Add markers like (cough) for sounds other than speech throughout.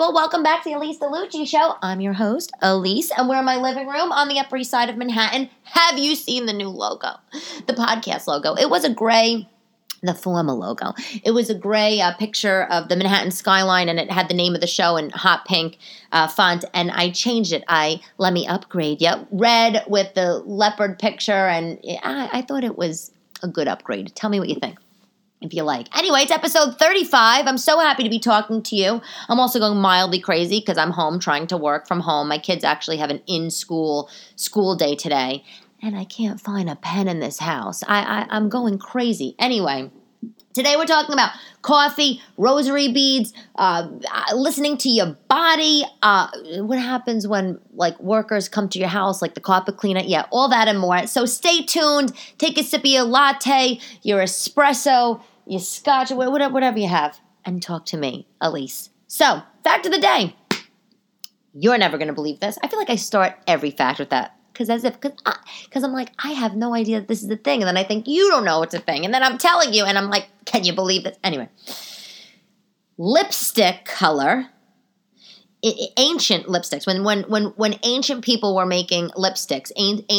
people. Welcome back to the Elyse DeLucci Show. I'm your host, Elyse, and we're in my living room on the Upper East Side of Manhattan. Have you seen the new logo? The podcast logo. It was a gray the Forma logo. It was a gray uh, picture of the Manhattan skyline, and it had the name of the show in hot pink uh, font. And I changed it. I let me upgrade. Yep, red with the leopard picture, and I, I thought it was a good upgrade. Tell me what you think if you like. Anyway, it's episode 35. I'm so happy to be talking to you. I'm also going mildly crazy because I'm home trying to work from home. My kids actually have an in school school day today, and I can't find a pen in this house. I, I I'm going crazy. Anyway. Today we're talking about coffee, rosary beads, uh, listening to your body. Uh, what happens when like workers come to your house, like the carpet cleaner? Yeah, all that and more. So stay tuned. Take a sip of your latte, your espresso, your scotch, whatever, whatever you have, and talk to me, Elyse. So fact of the day. You're never going to believe this. I feel like I start every fact with that because as if because I'm like I have no idea that this is a thing, and then I think you don't know it's a thing, and then I'm telling you, and I'm like, can you believe this? Anyway, lipstick color. Ancient lipsticks. When when when when ancient people were making lipsticks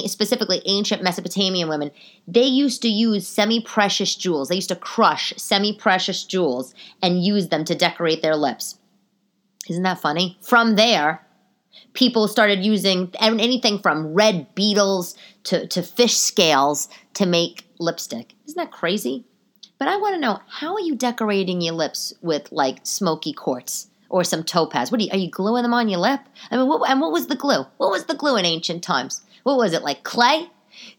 specifically ancient mesopotamian women they used to use semi-precious jewels. They used to crush semi-precious jewels and use them to decorate their lips. Isn't that funny? From there people started using anything from red beetles to, to fish scales to make lipstick. Isn't that crazy? But I want to know how are you decorating your lips with like smoky quartz or some topaz? What are you, are you gluing them on your lip? I mean, what, and what was the glue? What was the glue in ancient times? What was it like clay?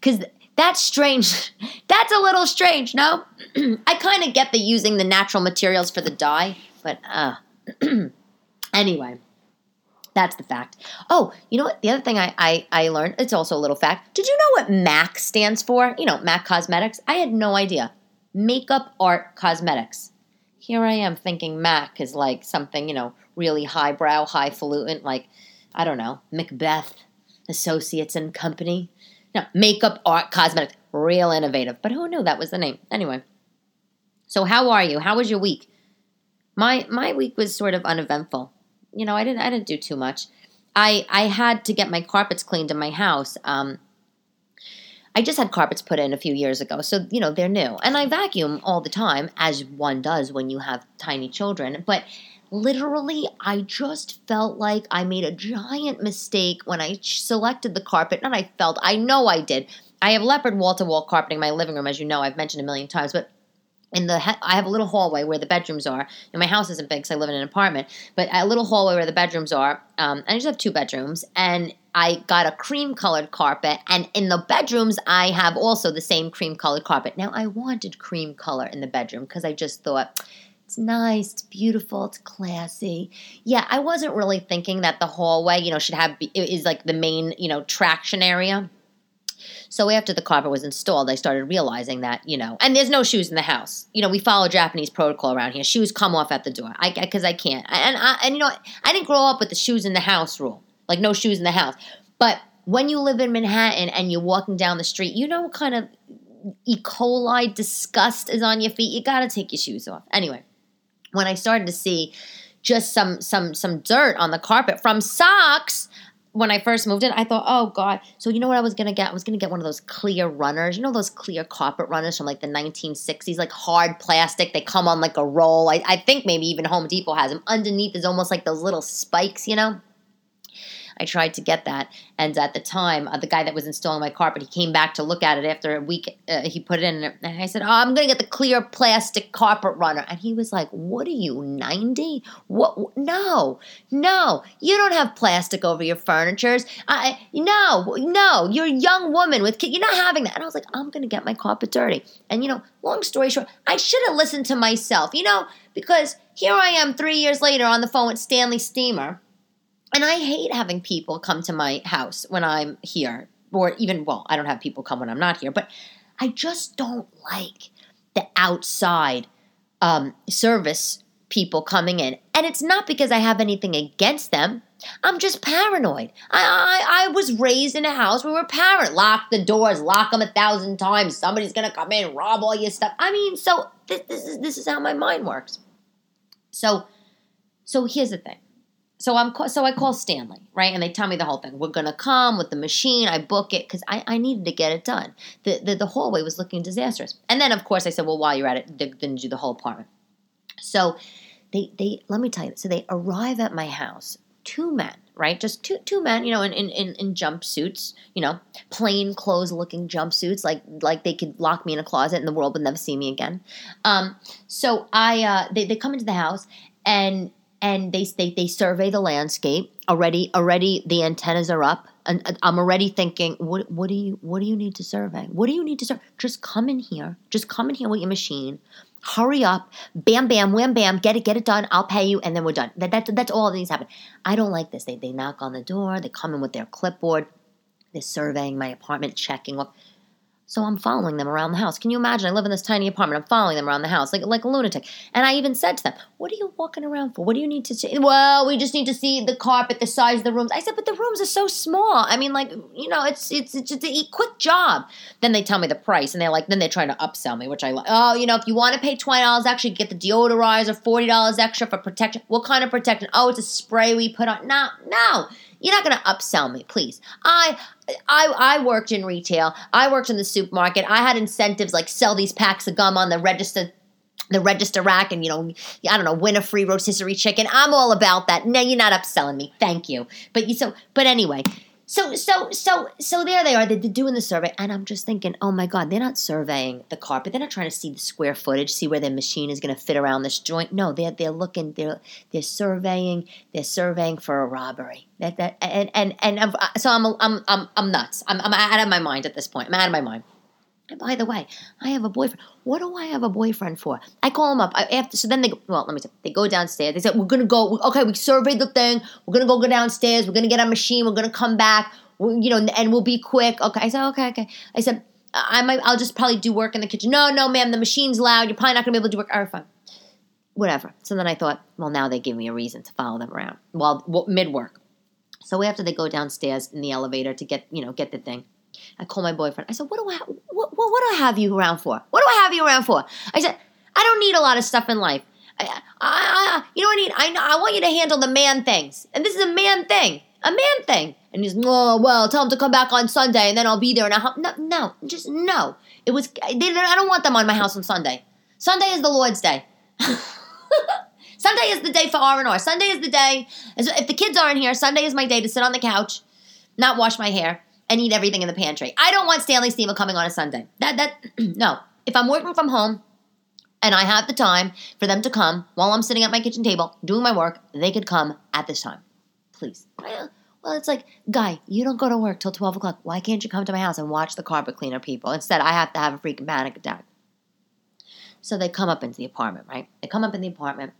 Because that's strange. (laughs) that's a little strange. No, (clears throat) I kind of get the using the natural materials for the dye, but uh, (clears throat) anyway. That's the fact. Oh, you know what? The other thing I, I, I learned, it's also a little fact. Did you know what MAC stands for? You know, MAC Cosmetics? I had no idea. Makeup Art Cosmetics. Here I am thinking MAC is like something, you know, really highbrow, highfalutin, like, I don't know, Macbeth Associates and Company. No, Makeup Art Cosmetics. Real innovative. But who knew that was the name? Anyway. So how are you? How was your week? My my week was sort of uneventful you know, I didn't I didn't do too much. I I had to get my carpets cleaned in my house. Um, I just had carpets put in a few years ago, so you know they're new, and I vacuum all the time, as one does when you have tiny children. But literally, I just felt like I made a giant mistake when I selected the carpet. And I felt, I know I did. I have leopard wall to wall carpeting in my living room, as you know, I've mentioned a million times, but in the I have a little hallway where the bedrooms are. And my house isn't big because I live in an apartment, but a little hallway where the bedrooms are. Um, I just have two bedrooms, and I got a cream colored carpet. And in the bedrooms, I have also the same cream colored carpet. Now I wanted cream color in the bedroom because I just thought. It's nice, it's beautiful, it's classy. Yeah, I wasn't really thinking that the hallway, you know, should have is like the main, you know, traction area so after the carpet was installed, I started realizing that, you know, and there's no shoes in the house. You know, we follow Japanese protocol around here. Shoes come off at the door. I because I can't. And I, and you know, I didn't grow up with the shoes in the house rule. Like no shoes in the house. But when you live in Manhattan and you're walking down the street, you know what kind of E. coli disgust is on your feet. You got to take your shoes off. Anyway, when I started to see just some some some dirt on the carpet from socks when I first moved in, I thought, oh God. So you know what I was gonna get? I was gonna get one of those clear runners. You know those clear carpet runners from like the 1960s, like hard plastic. They come on like a roll. I, I think maybe even Home Depot has them. Underneath is almost like those little spikes, you know? I tried to get that, and at the time, uh, the guy that was installing my carpet, he came back to look at it after a week. Uh, he put it in, and I said, "Oh, I'm going to get the clear plastic carpet runner." And he was like, "What are you, 90? What? No, no, you don't have plastic over your furnitures. I no, no, you're a young woman with kids. You're not having that." And I was like, "I'm going to get my carpet dirty." And you know, long story short, I should have listened to myself. You know, because here I am three years later on the phone with Stanley Steamer and I hate having people come to my house when I'm here, or even, well, I don't have people come when I'm not here, but I just don't like the outside um, service people coming in. And it's not because I have anything against them. I'm just paranoid. I, I, I was raised in a house where we're paranoid. Lock the doors, lock them a thousand times. Somebody's gonna come in, rob all your stuff. I mean, so this, this is this is how my mind works. So, so here's the thing So I'm so I call Stanley, right? And they tell me the whole thing. We're gonna come with the machine. I book it because I, I needed to get it done. The, the the hallway was looking disastrous. And then of course I said, well, while you're at it, they're gonna do the whole apartment. So they they let me tell you. So they arrive at my house. Two men, right? Just two two men, you know, in in, in, in jumpsuits, you know, plain clothes looking jumpsuits, like like they could lock me in a closet and the world would never see me again. Um, so I uh, they they come into the house and and they, they they survey the landscape. Already already the antennas are up. And i'm already thinking what what do you what do you need to survey? What do you need to survey just come in here. Just come in here with your machine. Hurry up. Bam bam wham bam. Get it get it done. I'll pay you and then we're done. That, that that's all to happen. I don't like this. They, they knock on the door. They come in with their clipboard. They're surveying my apartment checking off so I'm following them around the house. Can you imagine? I live in this tiny apartment. I'm following them around the house like like a lunatic. And I even said to them, "What are you walking around for? What do you need to see?" Well, we just need to see the carpet, the size of the rooms. I said, "But the rooms are so small. I mean, like you know, it's it's it's just a quick job." Then they tell me the price, and they're like, then they're trying to upsell me, which I like. Oh, you know, if you want to pay twenty dollars extra, get the deodorizer, forty dollars extra for protection. What kind of protection? Oh, it's a spray we put on. No, no. You're not going to upsell me, please. I, I, I worked in retail. I worked in the supermarket. I had incentives like sell these packs of gum on the register the register rack and you know i don't know win a free rotisserie chicken i'm all about that no you're not upselling me thank you but you so but anyway so so so so there they are. They're doing the survey, and I'm just thinking, oh my god, they're not surveying the carpet. They're not trying to see the square footage, see where their machine is going to fit around this joint. No, they're they're looking. They're they're surveying. They're surveying for a robbery. That that and and and I'm, uh, so I'm I'm I'm I'm nuts. I'm I'm out of my mind at this point. I'm out of my mind. By the way, I have a boyfriend. What do I have a boyfriend for? I call him up. I, after, so then they, go, well, let me say, they go downstairs. They said, we're going to go, okay, we surveyed the thing. We're going to go go downstairs. We're going to get our machine. We're going to come back. you know, and we'll be quick. Okay. I said, okay, okay. I said, I might, I'll just probably do work in the kitchen. No, no, ma'am, the machine's loud. You're probably not going to be able to do work. All right, fine. Whatever. So then I thought, well, now they give me a reason to follow them around while well, mid work. So after they go downstairs in the elevator to get, you know, get the thing, I call my boyfriend. I said, "What do I what, what, what do I have you around for? What do I have you around for?" I said, "I don't need a lot of stuff in life. I, I, I you know what I need? I I want you to handle the man things, and this is a man thing, a man thing." And he's, "Oh well, tell him to come back on Sunday, and then I'll be there." And I help. No, no, just no. It was. They, I don't want them on my house on Sunday. Sunday is the Lord's day. (laughs) Sunday is the day for R and R. Sunday is the day. If the kids aren't here, Sunday is my day to sit on the couch, not wash my hair, and eat everything in the pantry. I don't want Stanley Steamer coming on a Sunday. That that (clears throat) no. If I'm working from home and I have the time for them to come while I'm sitting at my kitchen table doing my work, they could come at this time. Please. Well, it's like, guy, you don't go to work till 12 o'clock. Why can't you come to my house and watch the carpet cleaner people? Instead, I have to have a freaking panic attack. So they come up into the apartment, right? They come up in the apartment,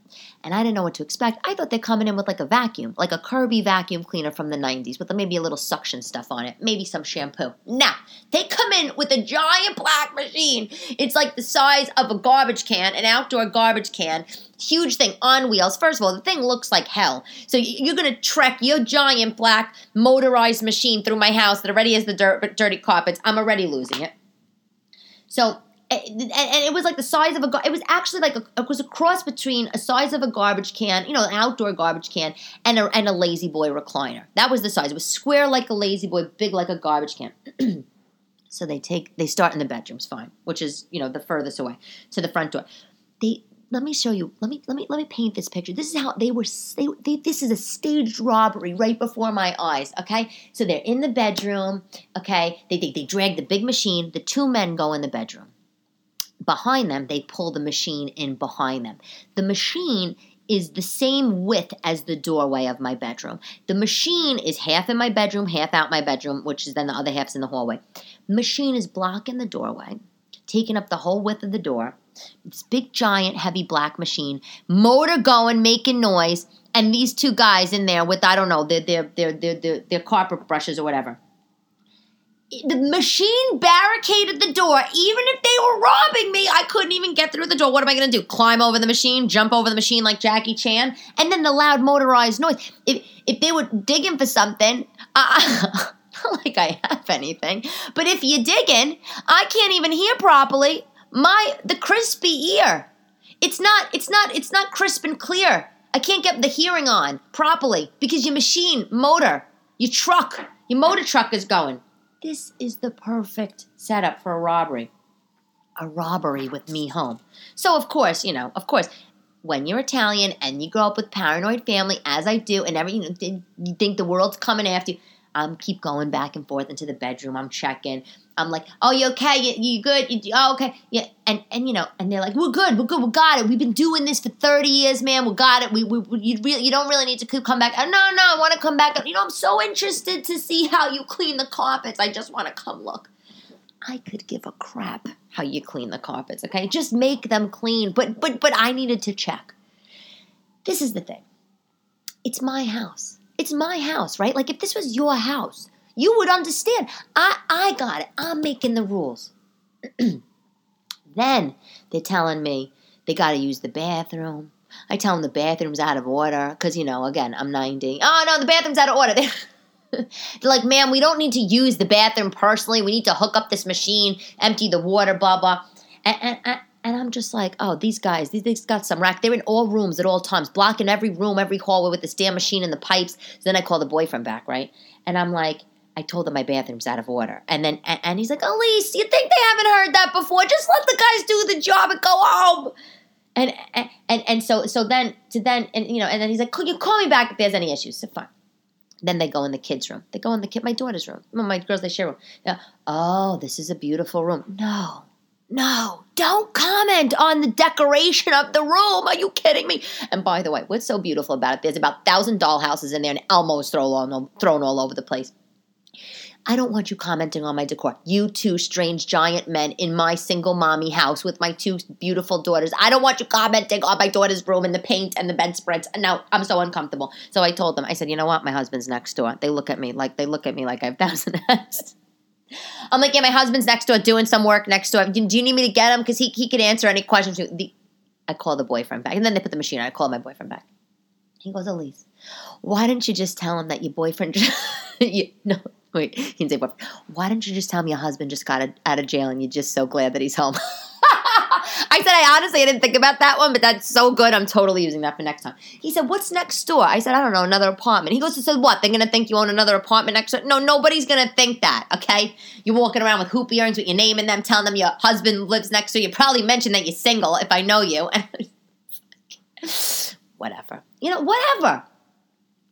and I didn't know what to expect. I thought they're coming in with like a vacuum, like a Kirby vacuum cleaner from the 90s with maybe a little suction stuff on it, maybe some shampoo. Nah, they come in with a giant black machine. It's like the size of a garbage can, an outdoor garbage can. Huge thing on wheels. First of all, the thing looks like hell. So you're gonna trek your giant black motorized machine through my house that already has the dirt, dirty carpets. I'm already losing it. So and, it was like the size of a it was actually like a, it was a cross between a size of a garbage can you know an outdoor garbage can and a, and a La-Z-Boy recliner. That was the size. It was square like a La-Z-Boy big like a garbage can. (clears throat) So they take they start in the bedrooms fine which is you know the furthest away to the front door. They let me show you let me let me let me paint this picture. This is how they were they, they, this is a staged robbery right before my eyes okay? So they're in the bedroom okay? They, they, they drag the big machine the two men go in the bedroom behind them, they pull the machine in behind them. The machine is the same width as the doorway of my bedroom. The machine is half in my bedroom, half out my bedroom, which is then the other half's in the hallway. Machine is blocking the doorway, taking up the whole width of the door. This big, giant, heavy black machine, motor going, making noise, and these two guys in there with I don't know their their their their their, their carpet brushes or whatever the machine barricaded the door. Even if they were robbing me, I couldn't even get through the door. What am I going to do? Climb over the machine, jump over the machine like Jackie Chan, and then the loud motorized noise. If if they were digging for something, (laughs) not like I have anything, but if you're digging, I can't even hear properly. My the crispy ear. It's not. It's not. It's not crisp and clear. I can't get the hearing on properly because your machine, motor, your truck, your motor truck is going. This is the perfect setup for a robbery. A robbery with me home. So, of course, you know, of course, when you're Italian and you grow up with paranoid family, as I do, and every you, know, you think the world's coming after you, I'm keep going back and forth into the bedroom. I'm checking. I'm like, oh, you okay? You, you good? You, oh, okay. Yeah. And, and, you know, and they're like, we're good. We're good. We got it. We've been doing this for 30 years, man. We got it. We, we, we you, really, you don't really need to come back. Oh, no, no, I want to come back. You know, I'm so interested to see how you clean the carpets. I just want to come look. I could give a crap how you clean the carpets, okay? Just make them clean. But, but, but I needed to check. This is the thing. It's my house. It's my house, right? Like if this was your house, you would understand. I I got it. I'm making the rules. (clears throat) then they're telling me they got to use the bathroom. I tell them the bathroom's out of order because you know, again, I'm 90. Oh no, the bathroom's out of order. (laughs) They're like, ma'am, we don't need to use the bathroom personally. We need to hook up this machine, empty the water, blah blah. And, and, and I'm just like, oh, these guys, these things got some rack. They're in all rooms at all times, blocking every room, every hallway with this damn machine and the pipes. So then I call the boyfriend back, right? And I'm like, I told them my bathroom's out of order. And then and, and he's like, Elyse, you think they haven't heard that before? Just let the guys do the job and go home. And and and so so then to then and you know and then he's like, could you call me back if there's any issues? So fine. Then they go in the kids' room. They go in the kid my daughter's room. My girls they share room. Yeah. Oh, this is a beautiful room. No, no, don't comment on the decoration of the room. Are you kidding me? And by the way, what's so beautiful about it? There's about thousand dollhouses in there and Elmo's thrown all, over the place. I don't want you commenting on my decor. You two strange giant men in my single mommy house with my two beautiful daughters. I don't want you commenting on my daughter's room and the paint and the bedspreads. Now I'm so uncomfortable. So I told them, I said, you know what? My husband's next door. They look at me like they look at me like I have thousand (laughs) heads. I'm like, yeah, my husband's next door doing some work next door. Do, you need me to get him? Because he, he could answer any questions. The, I call the boyfriend back. And then they put the machine on. I call my boyfriend back. He goes, Elyse, why didn't you just tell him that your boyfriend... (laughs) you, no, wait. He didn't say boyfriend. Why didn't you just tell me your husband just got out of jail and you're just so glad that he's home? (laughs) I said, I honestly I didn't think about that one, but that's so good. I'm totally using that for next time. He said, What's next door? I said, I don't know, another apartment. He goes, So what? They're gonna think you own another apartment next door? No, nobody's gonna think that, okay? You're walking around with hoop earrings with your name in them, telling them your husband lives next door. You probably mentioned that you're single if I know you. (laughs) whatever. You know, whatever.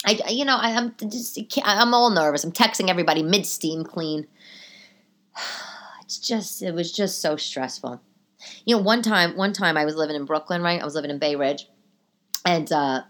I, you know, I, am just, I'm all nervous. I'm texting everybody mid steam clean. (sighs) It's just, it was just so stressful. You know, one time, one time I was living in Brooklyn, right? I was living in Bay Ridge, and uh,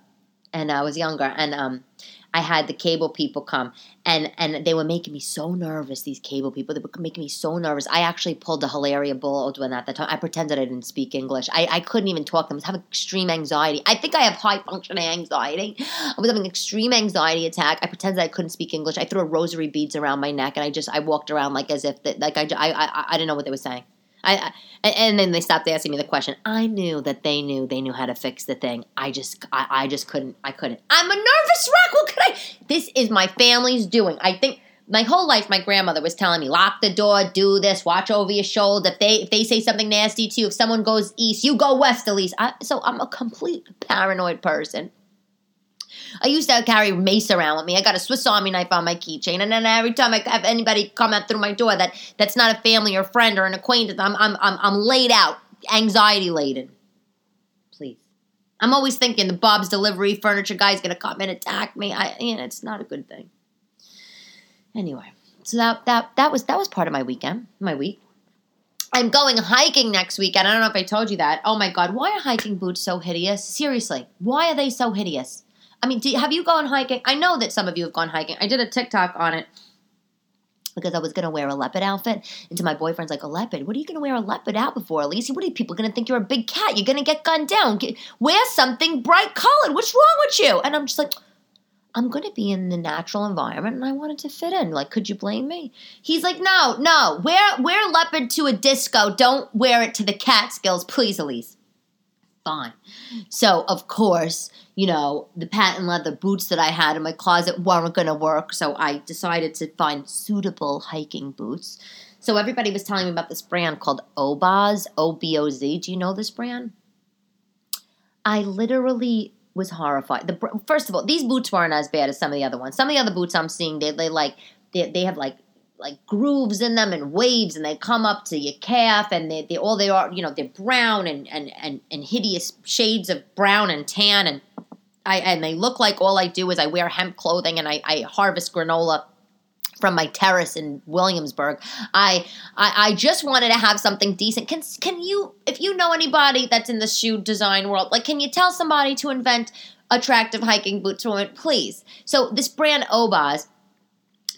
and I was younger, and um, I had the cable people come, and and they were making me so nervous. These cable people, they were making me so nervous. I actually pulled a Hilaria Baldwin at the time. I pretended I didn't speak English. I, I couldn't even talk. I was having extreme anxiety. I think I have high functioning anxiety. I was having extreme anxiety attack. I pretended I couldn't speak English. I threw a rosary beads around my neck, and I just I walked around like as if that, like I, I I I didn't know what they were saying. I, I, and then they stopped asking me the question. I knew that they knew they knew how to fix the thing. I just I, I just couldn't I couldn't. I'm a nervous wreck. What could I? This is my family's doing. I think my whole life my grandmother was telling me lock the door, do this, watch over your shoulder. If they if they say something nasty to you, if someone goes east, you go west, Elyse. I, so I'm a complete paranoid person. I used to carry mace around with me. I got a Swiss Army knife on my keychain, and then every time I have anybody come out through my door that that's not a family or friend or an acquaintance, I'm I'm I'm, I'm laid out, anxiety laden. Please, I'm always thinking the Bob's Delivery furniture guy's gonna come and attack me. I, you know, it's not a good thing. Anyway, so that that that was that was part of my weekend, my week. I'm going hiking next weekend. I don't know if I told you that. Oh my God, why are hiking boots so hideous? Seriously, why are they so hideous? I mean, do, have you gone hiking? I know that some of you have gone hiking. I did a TikTok on it because I was going to wear a leopard outfit. And to my boyfriend's like, a leopard? What are you going to wear a leopard outfit for, Alicia? What are people going to think you're a big cat? You're going to get gunned down. Get, wear something bright colored. What's wrong with you? And I'm just like, I'm going to be in the natural environment and I wanted to fit in. Like, could you blame me? He's like, no, no, wear, wear leopard to a disco. Don't wear it to the Catskills, please, Elyse. Fine. So, of course, you know, the patent leather boots that I had in my closet weren't going to work. So I decided to find suitable hiking boots. So everybody was telling me about this brand called Oboz, O B O Z. Do you know this brand? I literally was horrified. The first of all, these boots weren't as bad as some of the other ones. Some of the other boots I'm seeing, they they like they, they have like like grooves in them and waves and they come up to your calf and they, they all they are you know they're brown and, and, and, and hideous shades of brown and tan and I and they look like all I do is I wear hemp clothing and I, I harvest granola from my terrace in Williamsburg. I, I I just wanted to have something decent. Can can you if you know anybody that's in the shoe design world, like can you tell somebody to invent attractive hiking boots for women, please? So this brand Oboz,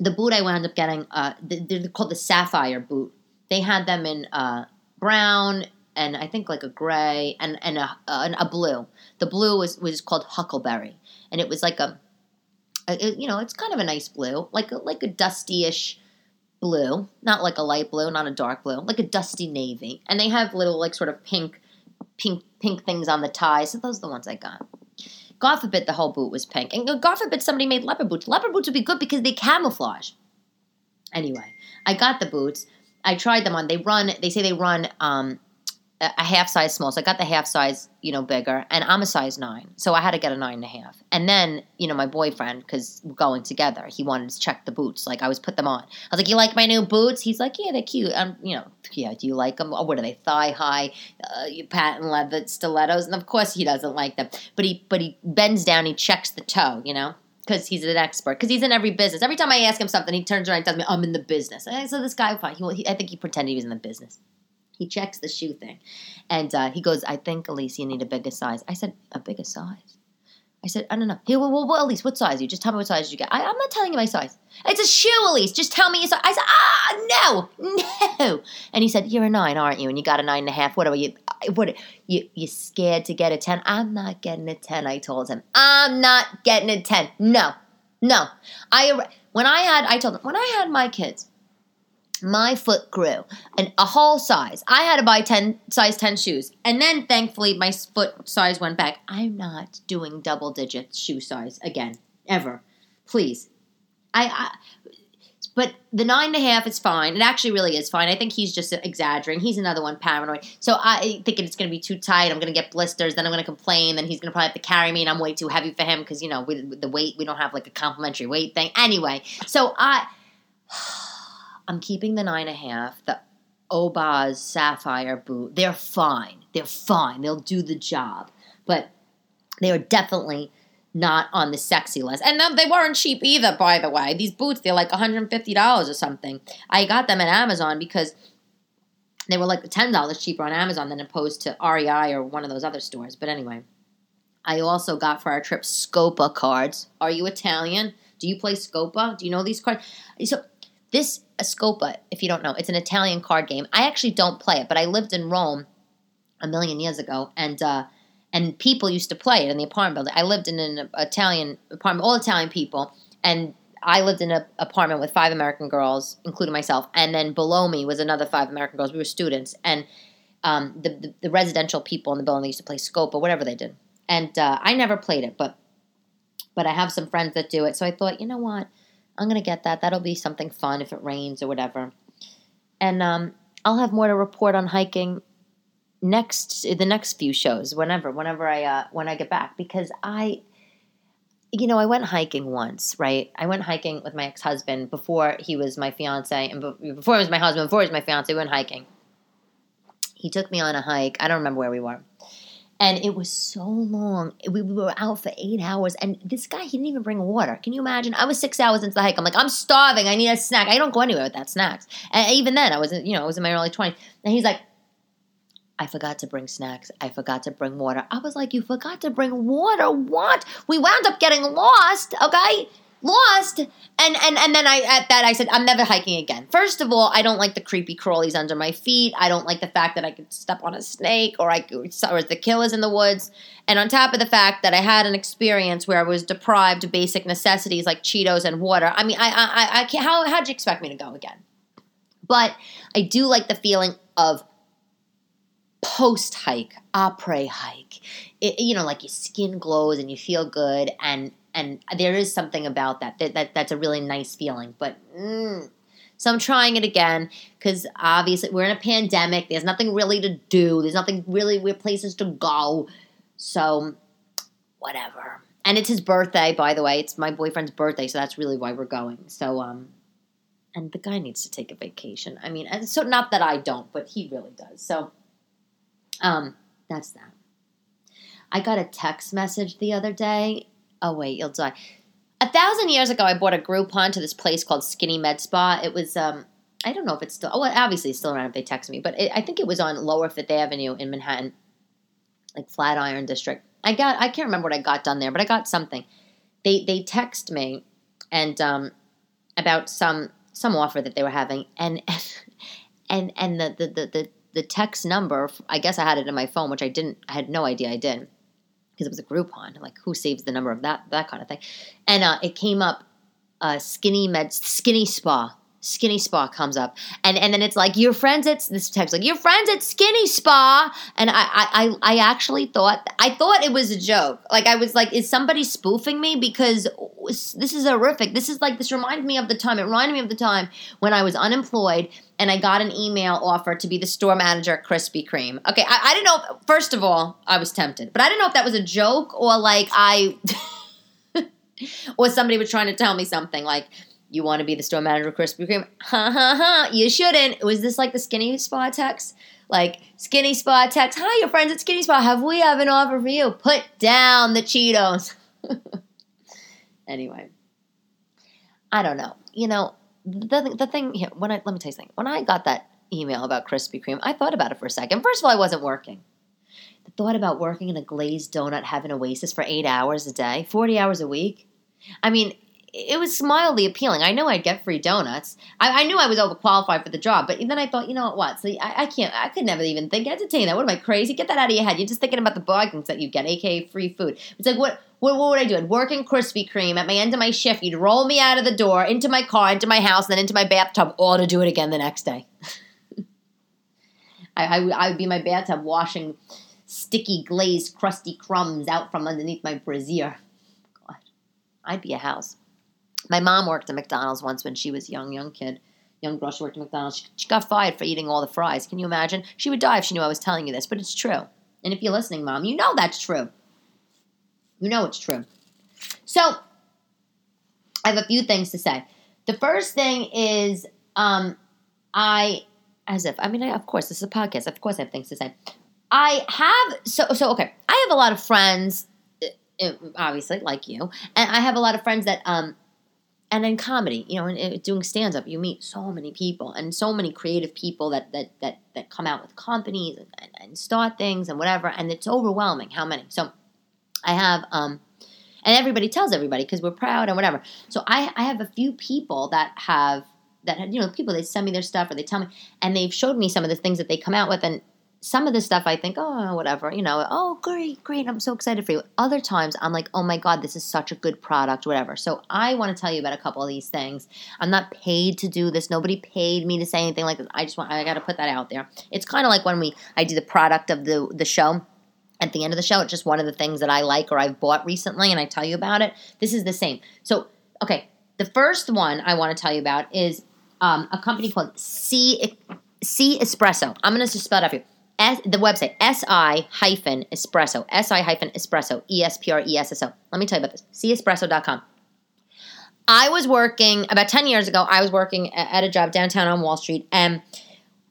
the boot I wound up getting, uh, they're called the Sapphire boot. They had them in uh, brown and I think like a gray and and a, uh, a blue. The blue was was called Huckleberry, and it was like a, a you know it's kind of a nice blue, like a, like a dusty-ish blue, not like a light blue, not a dark blue, like a dusty navy. And they have little like sort of pink, pink, pink things on the ties. So those are the ones I got. God forbid the whole boot was pink. And God forbid somebody made leopard boots. Leopard boots would be good because they camouflage. Anyway, I got the boots. I tried them on. They run, they say they run um, a half size small. So I got the half size, you know, bigger, and I'm a size nine, so I had to get a nine and a half. And then, you know, my boyfriend, because we're going together, he wanted to check the boots. Like I was put them on. I was like, "You like my new boots?" He's like, "Yeah, they're cute." I'm, you know, yeah. Do you like them? Oh, what are they? Thigh high, uh, patent leather stilettos, and of course he doesn't like them. But he, but he bends down, he checks the toe, you know. Because he's an expert. Because he's in every business. Every time I ask him something, he turns around and tells me, "I'm in the business." And so this guy, he, he, I think he pretended he was in the business. He checks the shoe thing. And uh, he goes, I think, Elyse, you need a bigger size. I said, a bigger size? I said, I don't know. He well, well, well, Elyse, what size? You just tell me what size you get. I, am not telling you my size. It's a shoe, Elyse. Just tell me your size. I said, ah, no, no. And he said, you're a nine, aren't you? And you got a nine and a half. What are you? What? You you scared to get a ten? I'm not getting a ten. I told him, I'm not getting a ten. No, no. I when I had, I told him when I had my kids, my foot grew and a whole size. I had to buy 10 size 10 shoes. And then thankfully my foot size went back. I'm not doing double digit shoe size again ever. Please. I, I but the nine and a half is fine. It actually really is fine. I think he's just exaggerating. He's another one paranoid. So I think it's going to be too tight. I'm going to get blisters. Then I'm going to complain. Then he's going to probably have to carry me, and I'm way too heavy for him because you know with, the weight we don't have like a complimentary weight thing. Anyway, so I. I'm keeping the nine and a half. The Oboz Sapphire boot, they're fine. They're fine. They'll do the job. But they are definitely not on the sexy list. And they weren't cheap either, by the way. These boots, they're like $150 or something. I got them at Amazon because they were like $10 cheaper on Amazon than opposed to REI or one of those other stores. But anyway, I also got for our trip Scopa cards. Are you Italian? Do you play Scopa? Do you know these cards? So this Scopa, if you don't know, it's an Italian card game. I actually don't play it, but I lived in Rome a million years ago, and uh, and people used to play it in the apartment building. I lived in an Italian apartment, all Italian people, and I lived in an apartment with five American girls, including myself, and then below me was another five American girls. We were students, and um, the, the, the residential people in the building they used to play Scopa, whatever they did, and uh, I never played it, but but I have some friends that do it, so I thought, you know what I'm gonna get that. That'll be something fun if it rains or whatever. And um, I'll have more to report on hiking next the next few shows whenever whenever I uh, when I get back because I you know I went hiking once right I went hiking with my ex husband before he was my fiance and before he was my husband before he was my fiance we went hiking he took me on a hike I don't remember where we were and it was so long. We, we were out for eight hours, and this guy, he didn't even bring water. Can you imagine? I was six hours into the hike. I'm like, I'm starving. I need a snack. I don't go anywhere without snacks. And even then, I was, you know, I was in my early 20s. And he's like, I forgot to bring snacks. I forgot to bring water. I was like, You forgot to bring water? What? We wound up getting lost, okay? Lost. And and and then i at that i said i'm never hiking again. First of all i don't like the creepy crawlies under my feet. I don't like the fact that i could step on a snake or i could or the killers in the woods. And on top of the fact that i had an experience where i was deprived of basic necessities like cheetos and water i mean i i, I can't how how'd you expect me to go again? But i do like the feeling of post hike après hike it, you know like your skin glows and you feel good and and there is something about that that, that that's a really nice feeling but mm. so i'm trying it again because obviously we're in a pandemic there's nothing really to do there's nothing really weird places to go so whatever. And it's his birthday, by the way. It's my boyfriend's birthday, so that's really why we're going. So, um, and the guy needs to take a vacation. I mean, and so not that I don't, but he really does. So, um, that's that. I got a text message the other day. Oh wait, you'll die. A thousand years ago, I bought a Groupon to this place called Skinny Med Spa. It was, um, I don't know if it's still. Oh, well, obviously it's still around if they text me, but it, I think it was on Lower Fifth Avenue in Manhattan, like Flatiron District. I got, I can't remember what I got done there, but I got something. They they text me and um, about some some offer that they were having, and (laughs) and and the the the the, the text number. I guess I had it in my phone, which I didn't. I had no idea I did because it was a Groupon. Like who saves the number of that that kind of thing? And uh, it came up, uh, skinny med skinny spa Skinny Spa comes up, and and then it's like your friends at this text like your friends at Skinny Spa, and I I I actually thought I thought it was a joke. Like I was like, is somebody spoofing me? Because this is horrific. This is like this reminds me of the time. It reminded me of the time when I was unemployed and I got an email offer to be the store manager at Krispy Kreme. Okay, I, I didn't know. If, first of all, I was tempted, but I didn't know if that was a joke or like I. (laughs) or somebody was trying to tell me something like you want to be the store manager of Krispy Kreme? Ha ha ha! You shouldn't. Was this like the Skinny Spa text? Like Skinny Spa text? Hi, your friends at Skinny Spa. Have we have an offer for you? Put down the Cheetos. (laughs) anyway, I don't know. You know, the the thing here. When I let me tell you something. When I got that email about Krispy Kreme, I thought about it for a second. First of all, I wasn't working. The thought about working in a glazed donut, having Oasis for eight hours a day, forty hours a week. I mean, it was mildly appealing. I know I'd get free donuts. I, I, knew I was overqualified for the job, but then I thought, you know what? So I, I, can't. I could never even think entertain that. What am I crazy? Get that out of your head. You're just thinking about the bargains that you get, aka free food. It's like what? What, what would I do? I'd work in Krispy Kreme at my end of my shift. You'd roll me out of the door into my car, into my house, and then into my bathtub, all to do it again the next day. (laughs) I, I, I would be in my bathtub washing sticky, glazed, crusty crumbs out from underneath my brassiere. God, I'd be a house. My mom worked at McDonald's once when she was young, young kid. Young girl, she worked at McDonald's. She, she got fired for eating all the fries. Can you imagine? She would die if she knew I was telling you this, but it's true. And if you're listening, mom, you know that's true. You know it's true. So, I have a few things to say. The first thing is, um, I, as if, I mean, I, of course, this is a podcast. Of course, I have things to say. I have, so, so, okay, I have a lot of friends, uh, obviously, like you, and I have a lot of friends that, um, and in comedy, you know, doing stand up, you meet so many people and so many creative people that that that that come out with companies and, and, and start things and whatever, and it's overwhelming how many. So I have um and everybody tells everybody because we're proud and whatever. So I I have a few people that have that you know people they send me their stuff or they tell me and they've showed me some of the things that they come out with and some of the stuff I think, oh, whatever, you know, oh, great, great, I'm so excited for you. Other times I'm like, oh my God, this is such a good product, whatever. So I want to tell you about a couple of these things. I'm not paid to do this. Nobody paid me to say anything like this. I just want, I got to put that out there. It's kind of like when we, I do the product of the, the show. At the end of the show, it's just one of the things that I like or I've bought recently and I tell you about it. This is the same. So, okay, the first one I want to tell you about is um, a company called Si, Si Espresso. I'm going to just spell it out for you. S, the website, SI hyphen espresso, SI hyphen espresso, E S P R E S S O. Let me tell you about this. Espresso.com. I was working about 10 years ago, I was working at a job downtown on Wall Street, and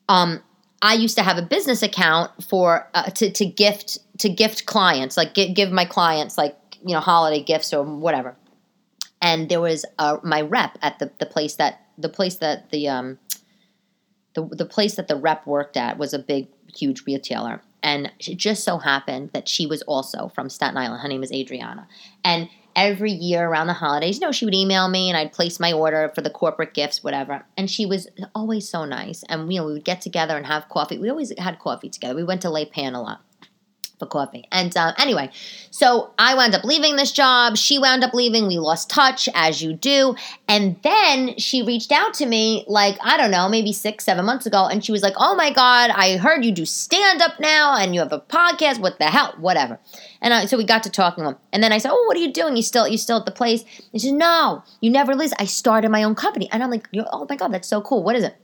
um, I used to have a business account for uh, to, to gift to gift clients, like give, give my clients like you know holiday gifts or whatever. And there was uh, my rep at the, the place that the place that the um the the place that the rep worked at was a big huge retailer. And it just so happened that she was also from Staten Island. Her name is Adriana. And every year around the holidays, you know, she would email me and I'd place my order for the corporate gifts, whatever. And she was always so nice. And, you know, we would get together and have coffee. We always had coffee together. We went to Le Pan a lot for coffee. And uh, anyway, so I wound up leaving this job. She wound up leaving. We lost touch, as you do. And then she reached out to me, like, I don't know, maybe six, seven months ago. And she was like, Oh my God, I heard you do stand up now and you have a podcast. What the hell? Whatever. And I, so we got to talking. And then I said, Oh, what are you doing? You still, you still at the place? And she said, No, you never lose. I started my own company. And I'm like, Oh my God, that's so cool. What is it?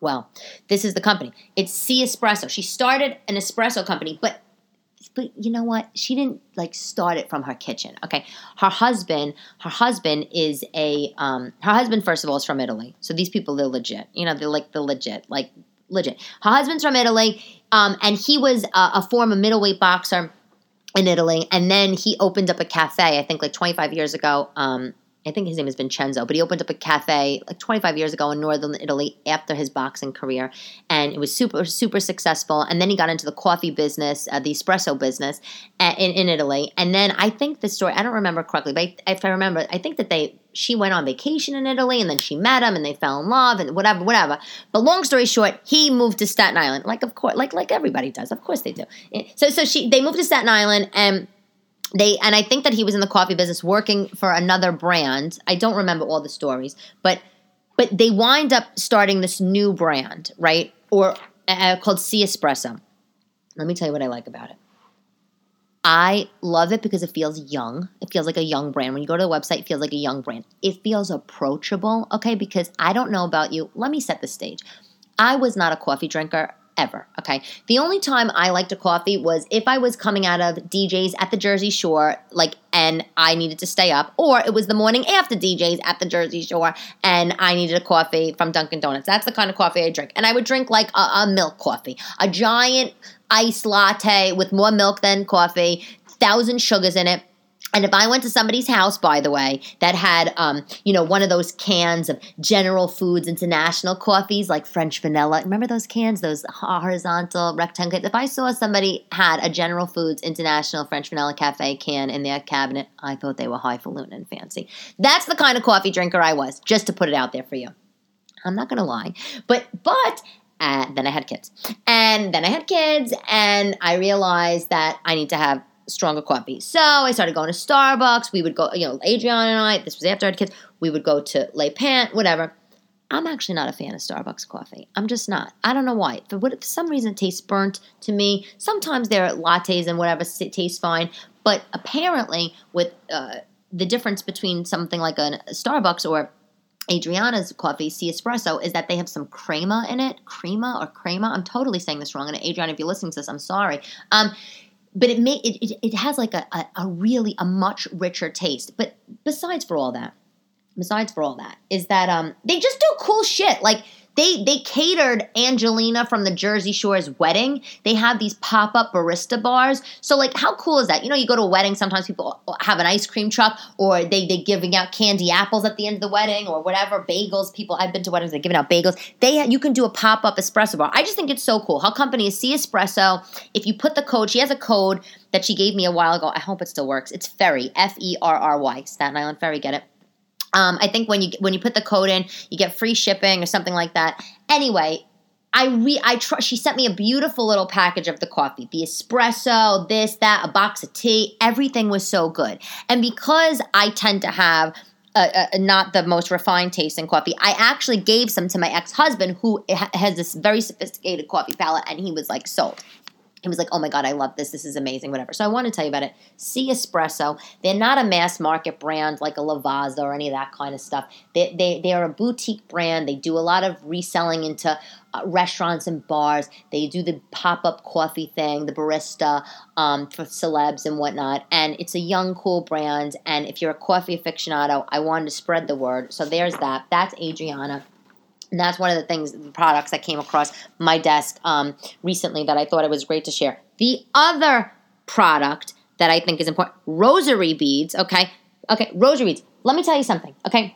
Well, this is the company. It's Si Espresso. She started an espresso company, but but you know what? She didn't like start it from her kitchen. Okay, her husband, her husband is a um, her husband first of all is from Italy. So these people they're legit. You know, they're like the legit, like legit. Her husband's from Italy, um, and he was a, a former middleweight boxer in Italy, and then he opened up a cafe. I think like 25 years ago. Um, I think his name is Vincenzo, but he opened up a cafe like 25 years ago in northern Italy after his boxing career, and it was super super successful. And then he got into the coffee business, uh, the espresso business, uh, in in Italy. And then I think the story I don't remember correctly, but if I remember, I think that they she went on vacation in Italy, and then she met him, and they fell in love, and whatever, whatever. But long story short, he moved to Staten Island, like of course, like like everybody does, of course they do. So so she they moved to Staten Island and they and I think that he was in the coffee business working for another brand. I don't remember all the stories, but but they wind up starting this new brand, right? Or uh, called Si Espresso. Let me tell you what I like about it. I love it because it feels young. It feels like a young brand. When you go to the website, it feels like a young brand. It feels approachable, okay? Because I don't know about you. Let me set the stage. I was not a coffee drinker ever. Okay. The only time I liked a coffee was if I was coming out of D'Jais at the Jersey Shore, like, and I needed to stay up, or it was the morning after D'Jais at the Jersey Shore and I needed a coffee from Dunkin' Donuts. That's the kind of coffee I drink. And I would drink like a, a milk coffee, a giant iced latte with more milk than coffee, thousand sugars in it and if I went to somebody's house, by the way, that had, um, you know, one of those cans of General Foods International coffees, like French vanilla. Remember those cans, those horizontal rectangle? If I saw somebody had a General Foods International French vanilla cafe can in their cabinet, I thought they were highfalutin and fancy. That's the kind of coffee drinker I was. Just to put it out there for you. I'm not gonna lie, but but uh, then I had kids, and then I had kids, and I realized that I need to have stronger coffee. So I started going to Starbucks. We would go, you know, Adriana and I, this was after I had kids, we would go to Le Pant, whatever. I'm actually not a fan of Starbucks coffee. I'm just not. I don't know why. For, what, for some reason, it tastes burnt to me. Sometimes their lattes and whatever taste fine, but apparently, with uh, the difference between something like a Starbucks or Adriana's coffee, Si Espresso, is that they have some crema in it. Crema or crema? I'm totally saying this wrong. And Adriana, if you're listening to this, I'm sorry. Um, but it may it, it, it has like a, a, a really a much richer taste. But besides for all that besides for all that is that um they just do cool shit. Like they they catered Angelina from the Jersey Shore's wedding. They have these pop up barista bars. So like, how cool is that? You know, you go to a wedding. Sometimes people have an ice cream truck, or they they giving out candy apples at the end of the wedding, or whatever bagels. People I've been to weddings. They're giving out bagels. They you can do a pop up espresso bar. I just think it's so cool. how company is Si Espresso. If you put the code, she has a code that she gave me a while ago. I hope it still works. It's Ferry F E R R Y Staten Island Ferry. Get it? Um, I think when you when you put the code in, you get free shipping or something like that. Anyway, I re I tr- she sent me a beautiful little package of the coffee, the espresso, this that, a box of tea. Everything was so good, and because I tend to have a, a, not the most refined taste in coffee. I actually gave some to my ex husband who has this very sophisticated coffee palate, and he was like sold he was like, oh my God, I love this. This is amazing, whatever. So I want to tell you about it. Si Espresso. They're not a mass market brand like a Lavazza or any of that kind of stuff. They, they, they are a boutique brand. They do a lot of reselling into uh, restaurants and bars. They do the pop up coffee thing, the barista um, for celebs and whatnot. And it's a young, cool brand. And if you're a coffee aficionado, I wanted to spread the word. So there's that. That's Adriana. And that's one of the things, the products that came across my desk um, recently that I thought it was great to share. The other product that I think is important, rosary beads, okay? Okay, rosary beads. Let me tell you something, okay?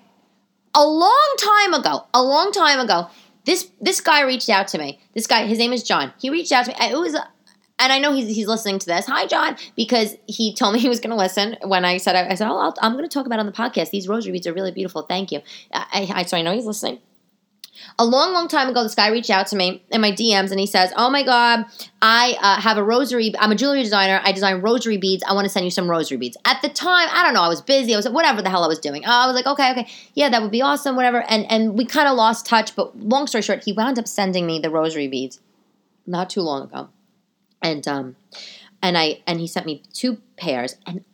A long time ago, a long time ago, this this guy reached out to me. This guy, his name is John. He reached out to me. It was and I know he's, he's listening to this. Hi, John, because he told me he was going to listen when I said I, said oh, i am going to talk about on the podcast. These rosary beads are really beautiful. Thank you. I, I, so I know he's listening. A long, long time ago, this guy reached out to me in my DMs and he says, Oh my God, I uh, have a rosary. I'm a jewelry designer. I design rosary beads. I want to send you some rosary beads. At the time, I don't know. I was busy. I was whatever the hell I was doing. I was like, okay, okay, yeah, that would be awesome, whatever. And and we kind of lost touch. But long story short, he wound up sending me the rosary beads not too long ago, and um, and I and he sent me two pairs, and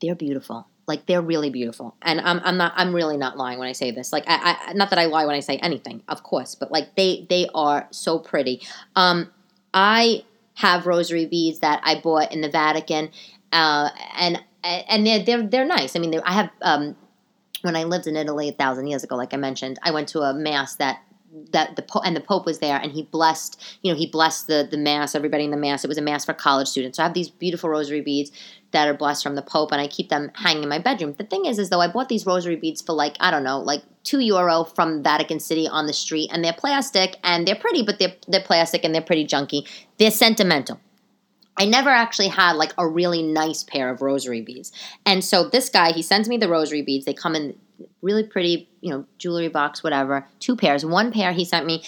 they're beautiful. Like they're really beautiful, and I'm, I'm not I'm really not lying when I say this. Like I, I not that I lie when I say anything, of course, but like they they are so pretty. Um, I have rosary beads that I bought in the Vatican, uh, and and they're they're they're nice. I mean, I have um, when I lived in Italy a thousand years ago, like I mentioned, I went to a mass that that the Pope and the Pope was there and he blessed, you know, he blessed the the mass, everybody in the mass. It was a mass for college students. So I have these beautiful rosary beads that are blessed from the Pope and I keep them hanging in my bedroom. The thing is is though I bought these rosary beads for like, I don't know, like 2 euro from Vatican City on the street and they're plastic and they're pretty, but they're they're plastic and they're pretty junky. They're sentimental. I never actually had like a really nice pair of rosary beads. And so this guy, he sends me the rosary beads. They come in really pretty, you know, jewelry box, whatever. Two pairs. One pair he sent me,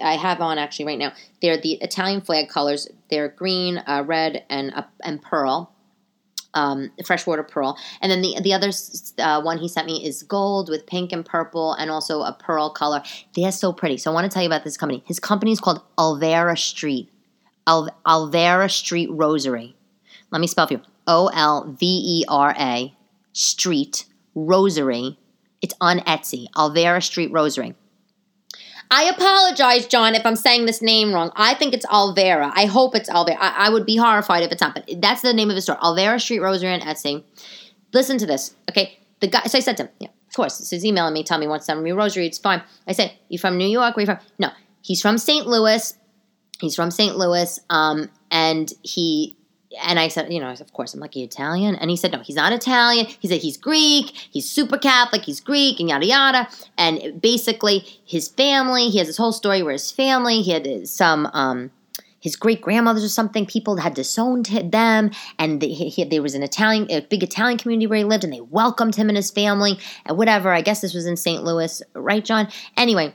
I have on actually right now. They're the Italian flag colors. They're green, uh, red, and uh, and pearl. Um, freshwater pearl, and then the the other uh, one he sent me is gold with pink and purple, and also a pearl color. They're so pretty. So I want to tell you about this company. His company is called Alvera Street, Al- Olvera Street Rosary. Let me spell for you: O L V E R A Street Rosary it's on Etsy, Alvera Street Rosary. I apologize, John, if I'm saying this name wrong. I think it's Alvera. I hope it's Alvera. I, I, would be horrified if it's not, but that's the name of the store. Alvera Street Rosary on Etsy. Listen to this, okay? The guy. So I said to him, yeah, of course, So he's emailing me, telling me to send me rosary. It's fine. I said, you from New York? Where you from? No, he's from St. Louis. He's from St. Louis, um, and he and I said, you know, of course, I'm like, Italian? And he said, no, he's not Italian. He said he's Greek, he's super Catholic, he's Greek, and yada yada. And basically, his family, he has this whole story where his family, he had some, um, his great grandmothers or something, people had disowned them, and he, he, there was an Italian, a big Italian community where he lived, and they welcomed him and his family, and whatever. I guess this was in St. Louis, right, John? Anyway,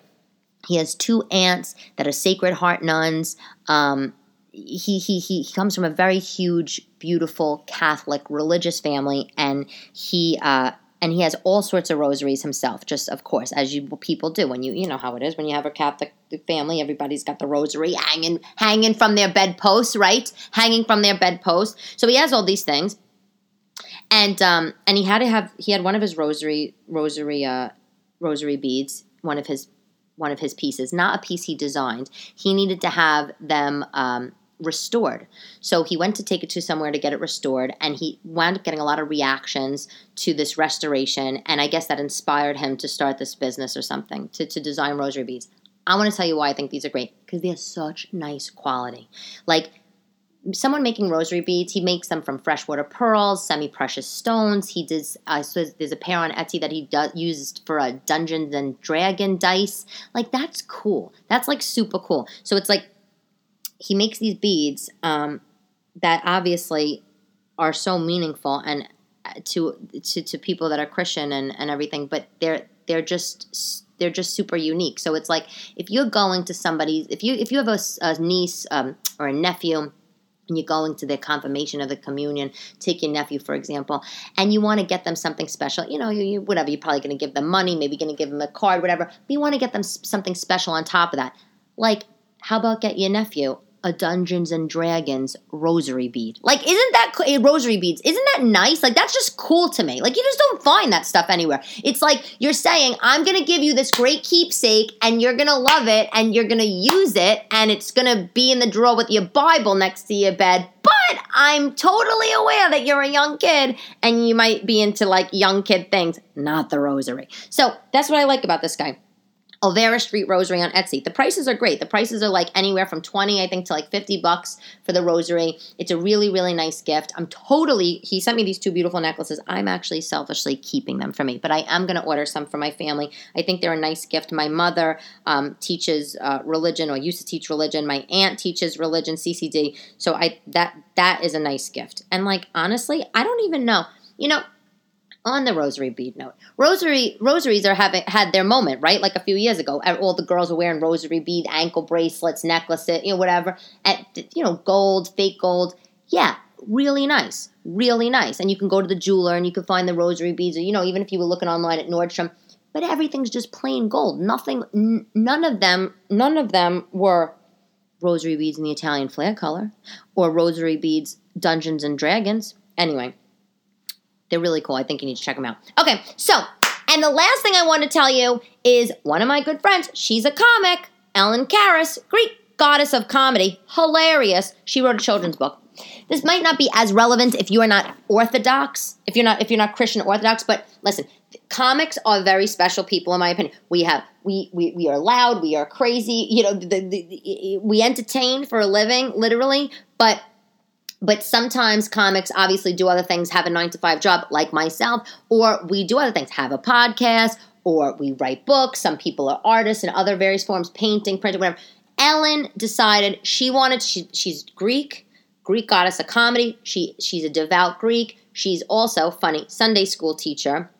he has two aunts that are Sacred Heart nuns. Um, he, he he comes from a very huge, beautiful Catholic religious family, and he uh, and he has all sorts of rosaries himself. Just of course, as you people do when you you know how it is when you have a Catholic family, everybody's got the rosary hanging hanging from their bedposts, right? Hanging from their bedpost. So he has all these things, and um, and he had to have he had one of his rosary rosary uh, rosary beads, one of his one of his pieces, not a piece he designed. He needed to have them. Um, restored. So he went to take it to somewhere to get it restored, and he wound up getting a lot of reactions to this restoration. And I guess that inspired him to start this business or something to, to design rosary beads. I want to tell you why I think these are great because they have such nice quality. Like someone making rosary beads, he makes them from freshwater pearls, semi-precious stones. He does. Uh, so there's a pair on Etsy that he does uses for a Dungeons and Dragon dice. Like that's cool. That's like super cool. So it's like he makes these beads um, that obviously are so meaningful and uh, to, to to people that are Christian and, and everything, but they're they're just they're just super unique. So it's like if you're going to somebody, if you if you have a, a niece um, or a nephew and you're going to their confirmation of the communion, take your nephew, for example, and you want to get them something special, you know, you, you whatever, you're probably going to give them money, maybe going to give them a card, whatever, but you want to get them something special on top of that. Like, how about get your nephew a Dungeons and Dragons rosary bead. Like, isn't that a eh, rosary beads? Isn't that nice? Like, that's just cool to me. Like, you just don't find that stuff anywhere. It's like you're saying, I'm gonna give you this great keepsake, and you're gonna love it, and you're gonna use it, and it's gonna be in the drawer with your Bible next to your bed. But I'm totally aware that you're a young kid, and you might be into like young kid things, not the rosary. So that's what I like about this guy. Olvera Street Rosary on Etsy. The prices are great. The prices are like anywhere from 20, I think, to like 50 bucks for the rosary. It's a really, really nice gift. I'm totally, he sent me these two beautiful necklaces. I'm actually selfishly keeping them for me, but I am going to order some for my family. I think they're a nice gift. My mother um, teaches uh, religion or used to teach religion. My aunt teaches religion, CCD. So I that that is a nice gift. And like, honestly, I don't even know. You know, on the rosary bead note. Rosary rosaries are having had their moment, right? Like a few years ago, all the girls were wearing rosary bead ankle bracelets, necklaces, you know, whatever. At you know, gold, fake gold. Yeah, really nice, really nice. And you can go to the jeweler and you can find the rosary beads. Or, you know, even if you were looking online at Nordstrom, but everything's just plain gold. Nothing, n- none of them, none of them were rosary beads in the Italian flag color or rosary beads Dungeons and Dragons. Anyway, they're really cool. I think you need to check them out. Okay, so, and the last thing I want to tell you is one of my good friends, she's a comic, Ellen Karras, Greek goddess of comedy, hilarious. She wrote a children's book. This might not be as relevant if you are not Orthodox, if you're not if you're not Christian Orthodox, but listen, comics are very special people in my opinion. We have we we, we are loud, we are crazy, you know, the, the, the, we entertain for a living, literally, but but sometimes comics obviously do other things, have a nine to five job like myself, or we do other things, have a podcast, or we write books. Some people are artists in other various forms, painting, printing, whatever. Ellen decided she wanted, she, she's Greek, Greek goddess of comedy. She, she's a devout Greek. She's also funny Sunday school teacher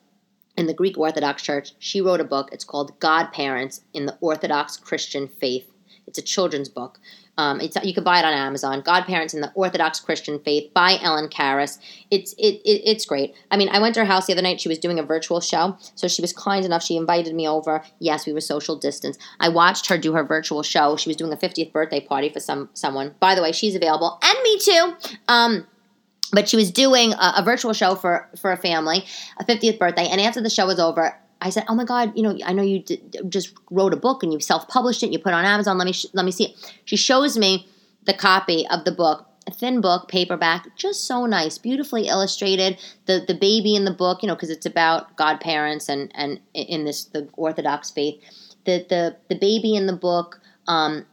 in the Greek Orthodox Church. She wrote a book. It's called Godparents in the Orthodox Christian Faith. It's a children's book. Um, it's you can buy it on Amazon. Godparents in the Orthodox Christian Faith by Ellen Karas. It's it, it, it's great. I mean, I went to her house the other night. She was doing a virtual show, so she was kind enough. She invited me over. Yes, we were social distance. I watched her do her virtual show. She was doing a 50th birthday party for some someone. By the way, she's available, and me too. Um, but she was doing a, a, virtual show for for a family, a 50th birthday, and after the show was over, I said, "Oh my God, you know, I know you did, just wrote a book and you self-published it. You put it on Amazon. Let me sh- let me see it." She shows me the copy of the book, a thin book, paperback, just so nice, beautifully illustrated. The the baby in the book, you know, because it's about godparents and and in this the Orthodox faith. The the the baby in the book, um,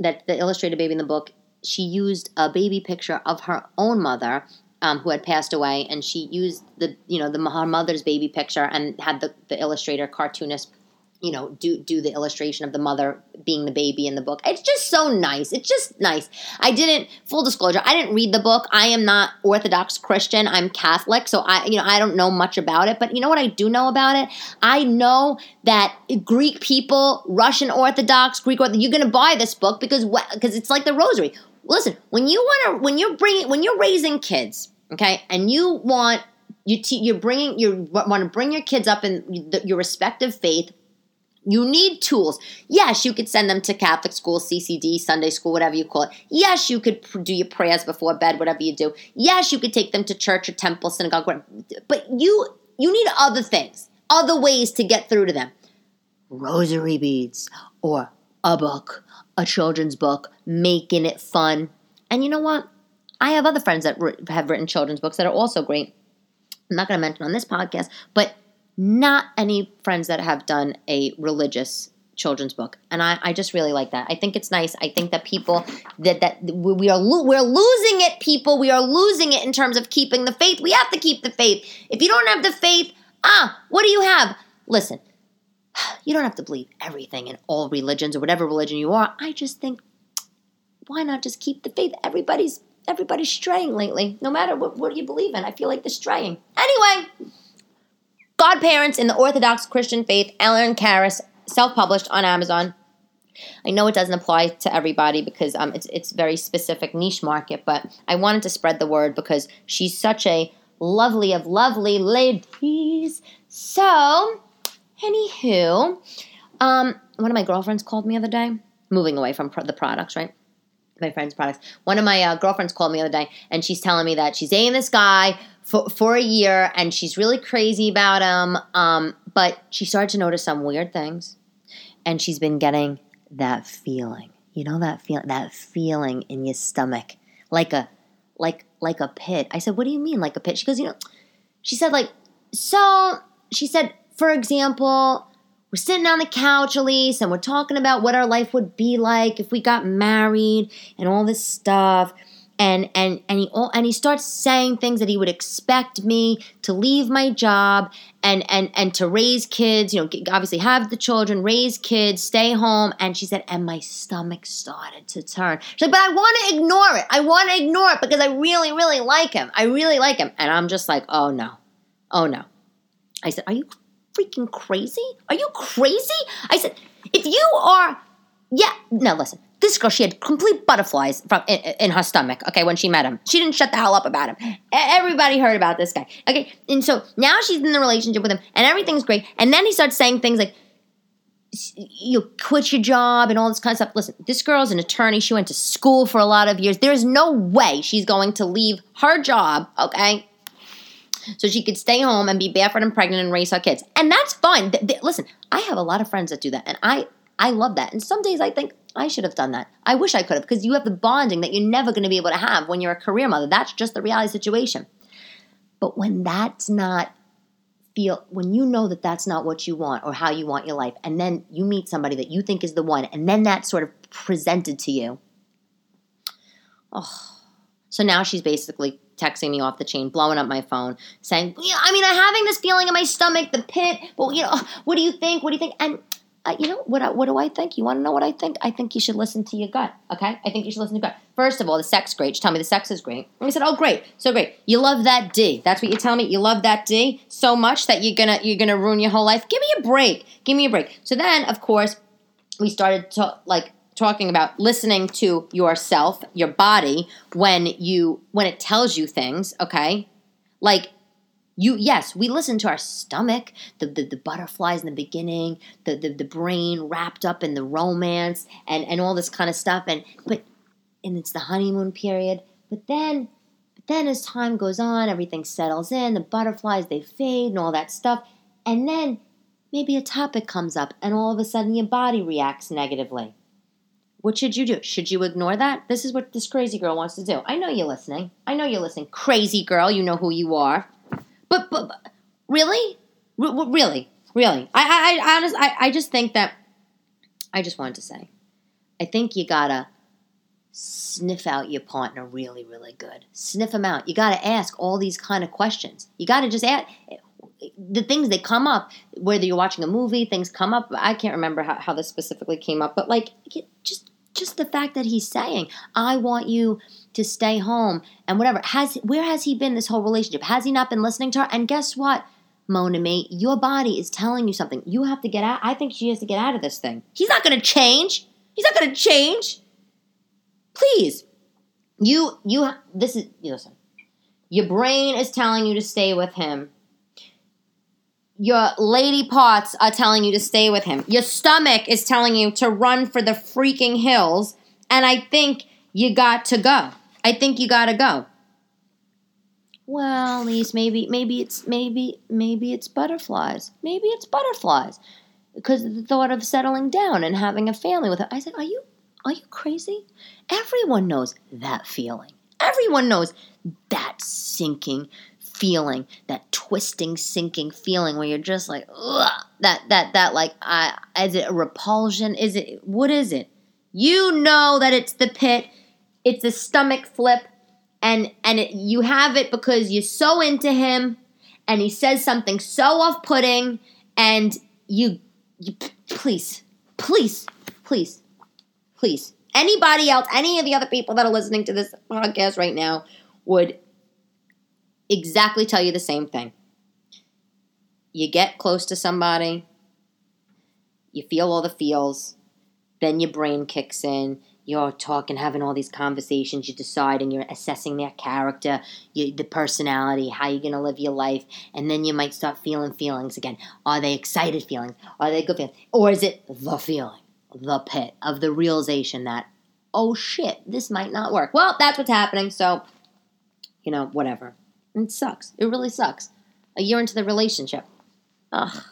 that the illustrated baby in the book, she used a baby picture of her own mother um, who had passed away, and she used the you know the her mother's baby picture and had the, the illustrator cartoonist you know do do the illustration of the mother being the baby in the book. It's just so nice. It's just nice. I didn't full disclosure i didn't read the book. I am not orthodox christian. I'm catholic so i you know i don't know much about it. But you know what i do know about it? I know that greek people russian orthodox greek orthodox you're going to buy this book because because it's like the rosary listen, when you want to, when you're bringing, when you're raising kids, okay, and you want you te- you're bringing you want to bring your kids up in the, your respective faith. You need tools. Yes, you could send them to Catholic school, CCD, Sunday school, whatever you call it. Yes, you could do your prayers before bed, whatever you do. Yes, you could take them to church or temple, synagogue, whatever. but you you need other things, other ways to get through to them. Rosary beads or a book a children's book, making it fun. And you know what? I have other friends that have written children's books that are also great. I'm not going to mention on this podcast, but not any friends that have done a religious children's book. And I, I just really like that. I think it's nice. I think that people that that we are lo- we're losing it people. We are losing it in terms of keeping the faith. We have to keep the faith. If you don't have the faith ah what do you have? Listen (sighs) you don't have to believe everything in all religions or whatever religion you are. I just think, (tsk) why not just keep the faith? Everybody's everybody's straying lately. No matter what, what you believe in, I feel like they're straying. Anyway, Godparents in the Orthodox Christian Faith, Ellen Karas, self-published on Amazon. I know it doesn't apply to everybody because um, it's it's very specific niche market, but I wanted to spread the word because she's such a lovely of lovely ladies. So Anywho, um, one of my girlfriends called me the other day, moving away from pro- the products, right? My friend's products. One of my uh, girlfriends called me the other day, and she's telling me that she's dating this guy for, for a year, and she's really crazy about him. Um, but she started to notice some weird things, and she's been getting that feeling. You know that feeling, that feeling in your stomach, like a, like like a pit. I said, "What do you mean, like a pit?" She goes, "You know," she said, "Like so." She said for example, we're sitting on the couch, Elyse, and we're talking about what our life would be like if we got married and all this stuff. And and and he and he starts saying things that he would expect me to leave my job and and and to raise kids, you know, obviously have the children, raise kids, stay home. And she said, and my stomach started to turn. She's like, but I want to ignore it. I want to ignore it because I really, really like him. I really like him. And I'm just like, oh no, oh no. I said, are you freaking crazy? Are you crazy? I said, if you are, yeah, no, listen. This girl, she had complete butterflies from in, in, her stomach. Okay, when she met him, she didn't shut the hell up about him. Everybody heard about this guy. Okay, and so now she's in the relationship with him, and everything's great. And then he starts saying things like, "You quit your job and all this kind of stuff." Listen, this girl's an attorney. She went to school for a lot of years. There's no way she's going to leave her job. Okay, so she could stay home and be barefoot and pregnant and raise her kids. And that's fine. Th- th- listen, I have a lot of friends that do that, and I I love that. And some days I think I should have done that. I wish I could have because you have the bonding that you're never going to be able to have when you're a career mother. That's just the reality situation. But when that's not feel when you know that that's not what you want or how you want your life and then you meet somebody that you think is the one and then that's sort of presented to you. Oh. So now she's basically texting me off the chain, blowing up my phone, saying, yeah, I mean, I'm having this feeling in my stomach, the pit. Well, you know, (sighs) what do you think? What do you think? And uh, you know what? What do I think? You want to know what I think? I think you should listen to your gut. Okay, I think you should listen to your gut. First of all, the sex great. She told me the sex is great. And we said, oh, great, so great. You love that D. That's what you tell me. You love that D so much that you're gonna you're gonna ruin your whole life. Give me a break. Give me a break. So then, of course, we started to like talking about listening to yourself, your body when you when it tells you things. Okay, like you yes we listen to our stomach the, the, the butterflies in the beginning the, the, the brain wrapped up in the romance and, and all this kind of stuff and but and it's the honeymoon period but then but then as time goes on everything settles in the butterflies they fade and all that stuff and then maybe a topic comes up and all of a sudden your body reacts negatively what should you do? Should you ignore that? This is what this crazy girl wants to do. I know you're listening. I know you're listening. Crazy girl, you know who you are. But, but, but really, R- really, really, I, I, I, honest, I, I just think that. I just wanted to say, I think you gotta sniff out your partner really, really good. Sniff them out. You gotta ask all these kind of questions. You gotta just ask the things that come up, whether you're watching a movie, things come up. I can't remember how, how this specifically came up, but like just the fact that he's saying, I want you to stay home and whatever. Has where has he been this whole relationship? Has he not been listening to her? And guess what? Mona me, your body is telling you something. You have to get out. I think she has to get out of this thing. He's not going to change. He's not going to change. Please, you you this is listen. Your brain is telling you to stay with him. Your lady parts are telling you to stay with him. Your stomach is telling you to run for the freaking hills. And I think you got to go. I think you gotta go. Well, Lise, maybe maybe it's maybe maybe it's butterflies. Maybe it's butterflies. Because the thought of settling down and having a family with her. I said, Are you are you crazy? Everyone knows that feeling. Everyone knows that sinking feeling, that twisting, sinking feeling where you're just like, ugh, that that that like, I, is it a repulsion? Is it what is it? You know that it's the pit it's a stomach flip and and it, you have it because you're so into him and he says something so off-putting and you, you please please please please anybody else any of the other people that are listening to this podcast right now would exactly tell you the same thing you get close to somebody you feel all the feels then your brain kicks in you're talking, having all these conversations, you're deciding, you're assessing their character, you, the personality, how you're going to live your life, and then you might start feeling feelings again. Are they excited feelings? Are they good feelings? Or is it the feeling, the pit of the realization that, oh shit, this might not work? Well, that's what's happening, so, you know, whatever. It sucks. It really sucks. A year into the relationship. Ugh.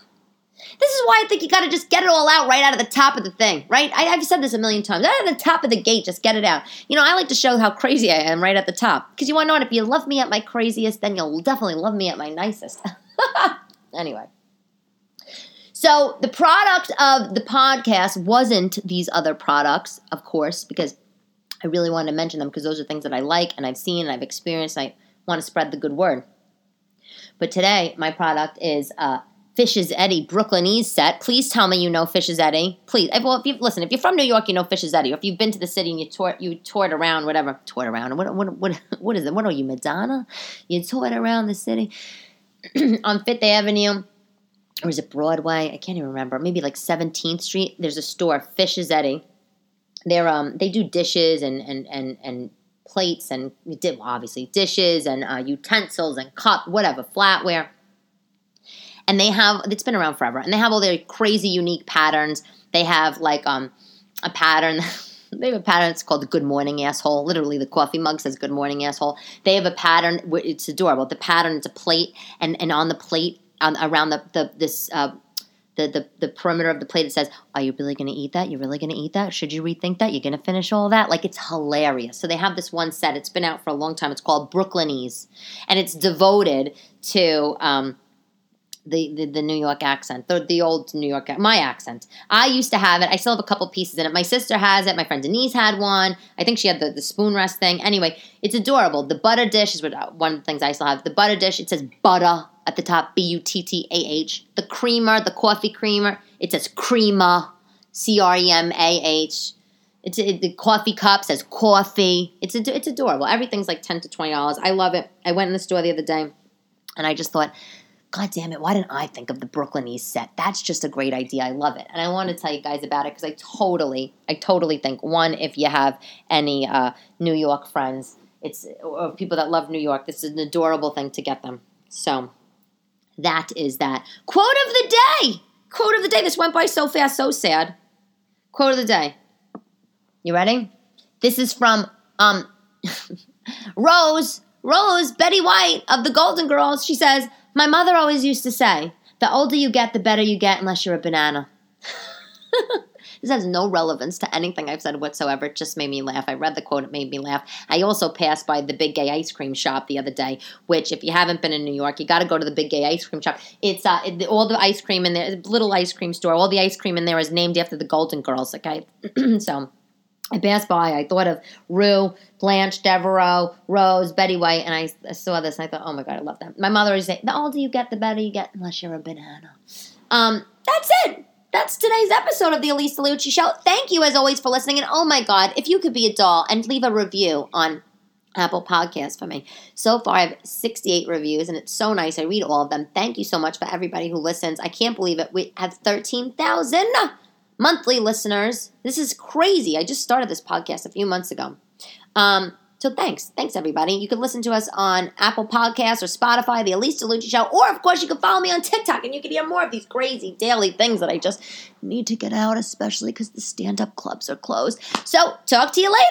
This is why I think you got to just get it all out right out of the top of the thing, right? I, have said this a million times. Out of the top of the gate, just get it out. You know, I like to show how crazy I am right at the top. Because you want to know what? If you love me at my craziest, then you'll definitely love me at my nicest. (laughs) anyway. So the product of the podcast wasn't these other products, of course, because I really wanted to mention them because those are things that I like and I've seen and I've experienced. And I want to spread the good word. But today, my product is uh, Fishs Eddy Brooklynese set. Please tell me you know Fishs Eddy. Please, well, if you listen, if you're from New York, you know Fishs Eddy. Or if you've been to the city and you toured, you toured around, whatever, toured around. What, what, what, (laughs) what is it? What are you, Madonna? You toured around the city (clears throat) on Fifth Avenue, or is it Broadway? I can't even remember. Maybe like 17th Street. There's a store, Fishs Eddy. They're um they do dishes and and and and plates and obviously dishes and uh, utensils and cup whatever flatware and they have it's been around forever, and they have all their crazy unique patterns. They have like um a pattern. (laughs) they have a pattern. It's called the Good Morning Asshole. Literally, the coffee mug says Good Morning Asshole. They have a pattern. It's adorable. The pattern. It's a plate, and and on the plate, around the the this. Uh, the, the, the perimeter of the plate. It says, Are you really going to eat that? You're really going to eat that? Should you rethink that? You're going to finish all that? Like, it's hilarious. So, they have this one set. It's been out for a long time. It's called Brooklynese. And it's devoted to. Um, the, the, the, New York accent, the, the old New York, my accent. I used to have it. I still have a couple pieces in it. My sister has it. My friend Denise had one. I think she had the, the spoon rest thing. Anyway, it's adorable. The butter dish is what, uh, one of the things I still have. The butter dish, it says butter at the top, B U T T A H. The creamer, the coffee creamer, it says crema, C R E M A H. It's it, the coffee cup says coffee. It's a, it's adorable. Everything's like ten to twenty dollars. I love it. I went in the store the other day, and I just thought God damn it, why didn't I think of the Brooklynese set? That's just a great idea. I love it. And I want to tell you guys about it because I totally, I totally think one, if you have any uh, New York friends, it's or people that love New York, this is an adorable thing to get them. So that is that. Quote of the day. Quote of the day. This went by so fast, so sad. Quote of the day. You ready? This is from um (laughs) Rose, Rose, Betty White of the Golden Girls. She says, my mother always used to say, the older you get, the better you get, unless you're a banana. (laughs) this has no relevance to anything I've said whatsoever. It just made me laugh. I read the quote, it made me laugh. I also passed by the Big Gay Ice Cream Shop the other day, which, if you haven't been in New York, you got to go to the Big Gay Ice Cream Shop. It's uh, it, all the ice cream in there, little ice cream store, all the ice cream in there is named after the Golden Girls, okay? (clears throat) so I passed by. I thought of Rue, Blanche, Devereaux, Rose, Betty White, and I, saw this. And I thought, oh my god, I love them. My mother would say, "The older you get, the better you get, unless you're a banana." Um, that's it. That's today's episode of the Elyse DeLucci Show. Thank you, as always, for listening. And oh my god, if you could be a doll and leave a review on Apple Podcast for me. So far, I have 68 reviews, and it's so nice. I read all of them. Thank you so much for everybody who listens. I can't believe it. We have 13,000 monthly listeners. This is crazy. I just started this podcast a few months ago. Um, so thanks. Thanks, everybody. You can listen to us on Apple Podcasts or Spotify, The Elyse DeLucci Show, or, of course, you can follow me on TikTok and you can hear more of these crazy daily things that I just need to get out, especially because the stand-up clubs are closed. So talk to you later.